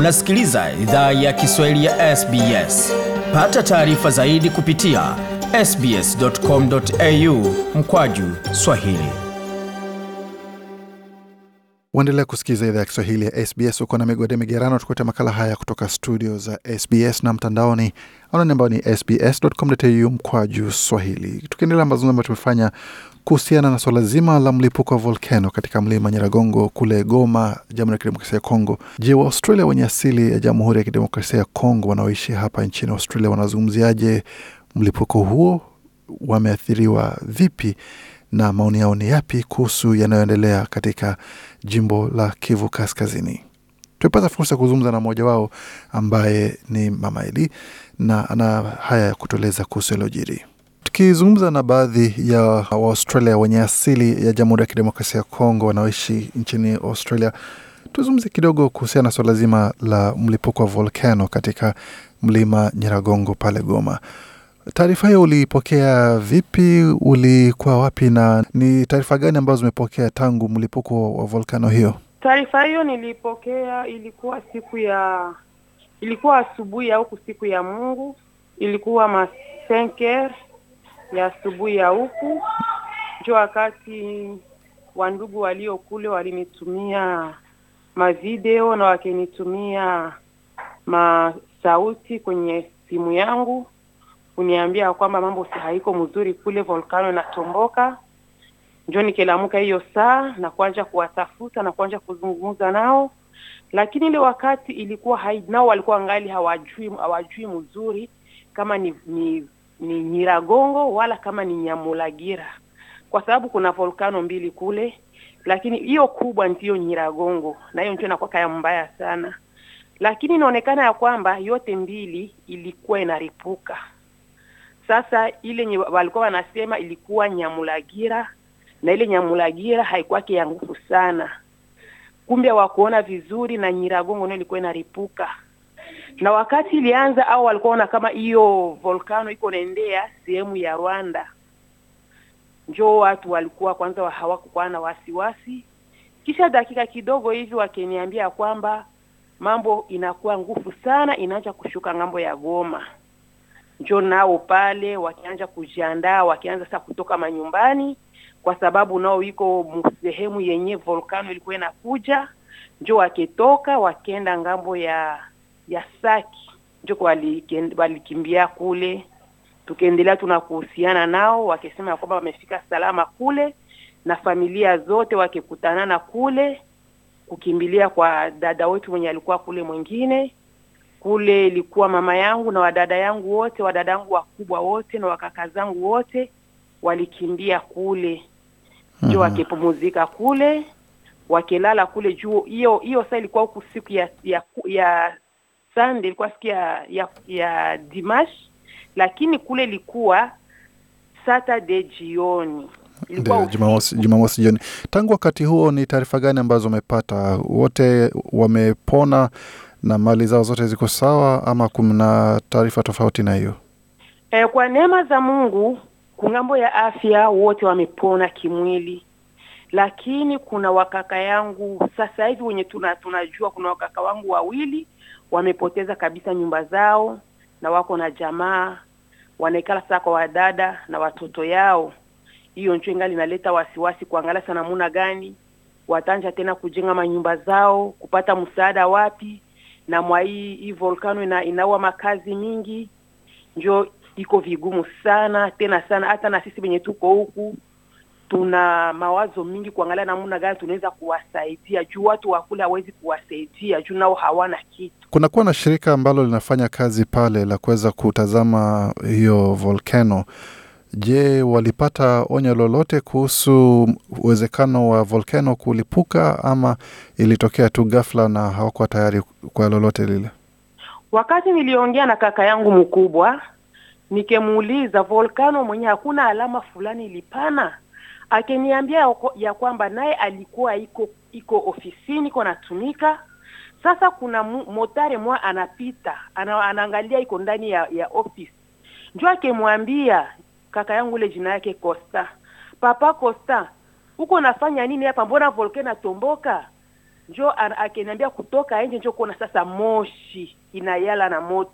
Unasikiliza idhaa ya Kiswahili ya SBS. Pata taarifa zaidi kupitia sbs.com.au mkwaju swahili. Waendelea kusikiliza idhaa ya Kiswahili ya SBS. Uko na migode migerano, tukuletea makala haya kutoka studio za SBS na mtandaoni anani ambao ni sbs.com.au mkwaju swahili. Tukiendelea mazungumzo ambayo tumefanya kuhusiana na swala zima la mlipuko wa volcano katika mlima Nyiragongo kule Goma, Jamhuri ya Kidemokrasia ya Kongo. Je, Waaustralia wenye asili ya Jamhuri ya Kidemokrasia ya Kongo wanaoishi hapa nchini Australia wanazungumziaje mlipuko huo? Wameathiriwa vipi na maoni yao ni yapi kuhusu yanayoendelea katika jimbo la Kivu Kaskazini? Tumepata fursa ya kuzungumza na mmoja wao ambaye ni Mama Eli na ana haya ya kutueleza kuhusu yaliyojiri. Tukizungumza na baadhi ya Waaustralia wenye asili ya Jamhuri ya Kidemokrasia ya Kongo wanaoishi nchini Australia, tuzungumze kidogo kuhusiana na suala zima la mlipuko wa volcano katika mlima Nyiragongo pale Goma. Taarifa hiyo ulipokea vipi? Ulikuwa wapi na ni taarifa gani ambazo zimepokea tangu mlipuko wa volkano hiyo? Taarifa hiyo nilipokea, ilikuwa siku ya ilikuwa asubuhi au siku ya Mungu, ilikuwa masenker ya asubuhi ya huku, njo wakati wandugu walio kule walinitumia mavideo na wakinitumia masauti kwenye simu yangu kuniambia kwamba mambo si haiko mzuri kule, volkano inatomboka. Njo nikilamuka hiyo saa na kuanja kuwatafuta na kuanja kuzungumza nao, lakini ile wakati ilikuwa hai, nao walikuwa ngali hawajui hawajui mzuri kama ni, ni ni Nyiragongo wala kama ni Nyamulagira, kwa sababu kuna volkano mbili kule, lakini hiyo kubwa ndiyo Nyiragongo na hiyo ndio inakuwa kaya mbaya sana, lakini inaonekana ya kwamba yote mbili ilikuwa inaripuka. Sasa ile walikuwa wanasema ilikuwa Nyamulagira na ile Nyamulagira haikuwa ya nguvu sana, kumbe wakuona vizuri na Nyiragongo ndio ilikuwa inaripuka na wakati ilianza au walikuwa ona kama hiyo volkano iko naendea sehemu ya Rwanda, njoo watu walikuwa kwanza hawakukuwa na wasiwasi. Kisha dakika kidogo hivi wakiniambia kwamba mambo inakuwa nguvu sana, inaanza kushuka ng'ambo ya Goma. njo nao pale wakianza kujiandaa, wakianza sasa kutoka manyumbani, kwa sababu nao iko sehemu yenye volkano ilikuwa inakuja. njo wakitoka wakienda ng'ambo ya ya Saki ndio walikimbia kule, tukaendelea tuna kuhusiana nao, wakisema kwamba wamefika salama kule na familia zote wakikutanana kule, kukimbilia kwa dada wetu mwenye alikuwa kule. Mwingine kule ilikuwa mama yangu na wadada yangu wote, wadada yangu wakubwa wote na wakaka zangu wote walikimbia kule, ndio wakipumuzika kule, wakilala kule juu. Hiyo hiyo saa ilikuwa huku siku ya ya, ya Sunday ilikuwa siku ya, ya ya Dimash, lakini kule ilikuwa Saturday jioni, Jumamosi jioni. Tangu wakati huo, ni taarifa gani ambazo umepata? Wote wamepona na mali zao zote ziko sawa, ama kuna taarifa tofauti na hiyo? E, kwa neema za Mungu kung'ambo ya afya wote wamepona kimwili, lakini kuna wakaka yangu sasa hivi wenye tuna tunajua kuna wakaka wangu wawili wamepoteza kabisa nyumba zao na wako na jamaa wanaikala sasa kwa wadada na watoto yao. Hiyo njo ingali inaleta wasiwasi, kuangalia sana namuna gani watanja tena kujenga manyumba zao, kupata msaada wapi, na mwa hii hii volkano ina, inaua makazi mingi, njo iko vigumu sana tena sana. Hata na sisi wenye tuko huku tuna mawazo mingi kuangalia namna gani tunaweza kuwasaidia juu watu wakule hawezi kuwasaidia juu nao hawana kitu. Kunakuwa na shirika ambalo linafanya kazi pale la kuweza kutazama hiyo volcano. Je, walipata onyo lolote kuhusu uwezekano wa volcano kulipuka ama ilitokea tu ghafla na hawakuwa tayari kwa lolote lile? Wakati niliongea na kaka yangu mkubwa, nikemuuliza volcano mwenye hakuna alama fulani ilipana akiniambia ya kwamba naye alikuwa iko iko ofisini iko natumika. Sasa kuna motare mwa anapita ana, anaangalia iko ndani ya, ya office, njo akimwambia kaka yangu ile jina yake Costa, papa Costa, uko nafanya nini hapa? Mbona volcano natomboka? njo akiniambia kutoka nje njo kuona sasa moshi inayala na moto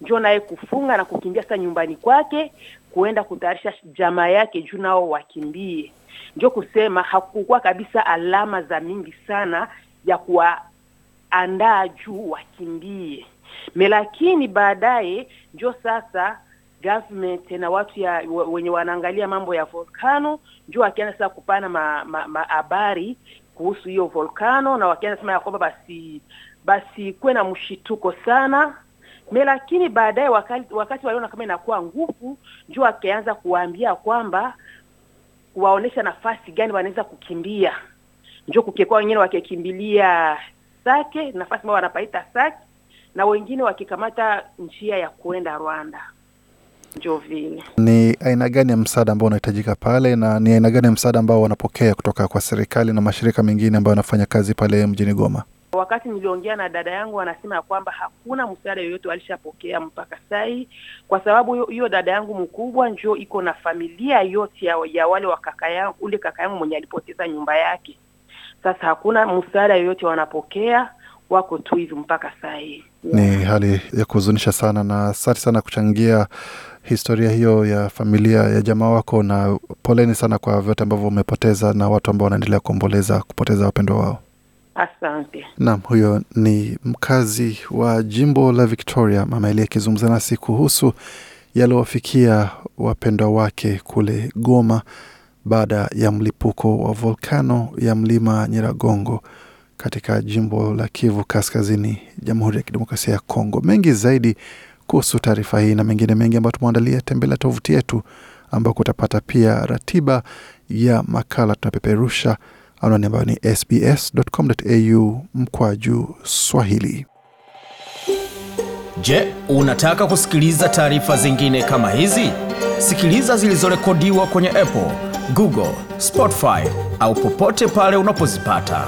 njo naye kufunga na kukimbia sasa nyumbani kwake kuenda kutayarisha jamaa yake juu nao wakimbie. Njo kusema hakukuwa kabisa alama za mingi sana ya kuwaandaa juu wakimbie. Me lakini baadaye njo sasa government na watu ya wenye wanaangalia mambo ya volcano njo wakianza sasa kupana mahabari ma, ma kuhusu hiyo volcano na wakianza sema ya kwamba basi basi kuwe na mshituko sana me lakini baadaye wakati, wakati waliona kama inakuwa nguvu njo wakianza kuwaambia kwamba waonesha nafasi gani wanaweza kukimbia. Njo kukekuwa wengine wakikimbilia Sake nafasi ambayo wanapaita Sake na wengine wakikamata njia ya kuenda Rwanda. Njo vile. Ni aina gani ya msaada ambao unahitajika pale na ni aina gani ya msaada ambao wanapokea kutoka kwa serikali na mashirika mengine ambayo yanafanya kazi pale mjini Goma? Wakati niliongea na dada yangu anasema ya kwamba hakuna msaada yoyote walishapokea mpaka sai, kwa sababu hiyo dada yangu mkubwa njo iko na familia yote ya, ya wale wa kaka yangu, ule kaka yangu mwenye alipoteza nyumba yake. Sasa hakuna msaada yoyote wanapokea, wako tu hivi mpaka sai. Ni hali ya kuhuzunisha sana, na asante sana kuchangia historia hiyo ya familia ya jamaa wako, na poleni sana kwa vyote ambavyo umepoteza na watu ambao wanaendelea kuomboleza kupoteza wapendwa wao. Asante. Naam, huyo ni mkazi wa jimbo la Victoria, Mama Elia akizungumza nasi kuhusu yaliyowafikia wapendwa wake kule Goma baada ya mlipuko wa volkano ya mlima Nyiragongo katika jimbo la Kivu Kaskazini, Jamhuri ya Kidemokrasia ya Kongo. Mengi zaidi kuhusu taarifa hii na mengine mengi ambayo tumeandalia, tembelea tovuti yetu ambako utapata pia ratiba ya makala tunapeperusha anwani ambayo ni sbs.com.au mkwaju Swahili. Je, unataka kusikiliza taarifa zingine kama hizi? Sikiliza zilizorekodiwa kwenye Apple, Google, Spotify au popote pale unapozipata.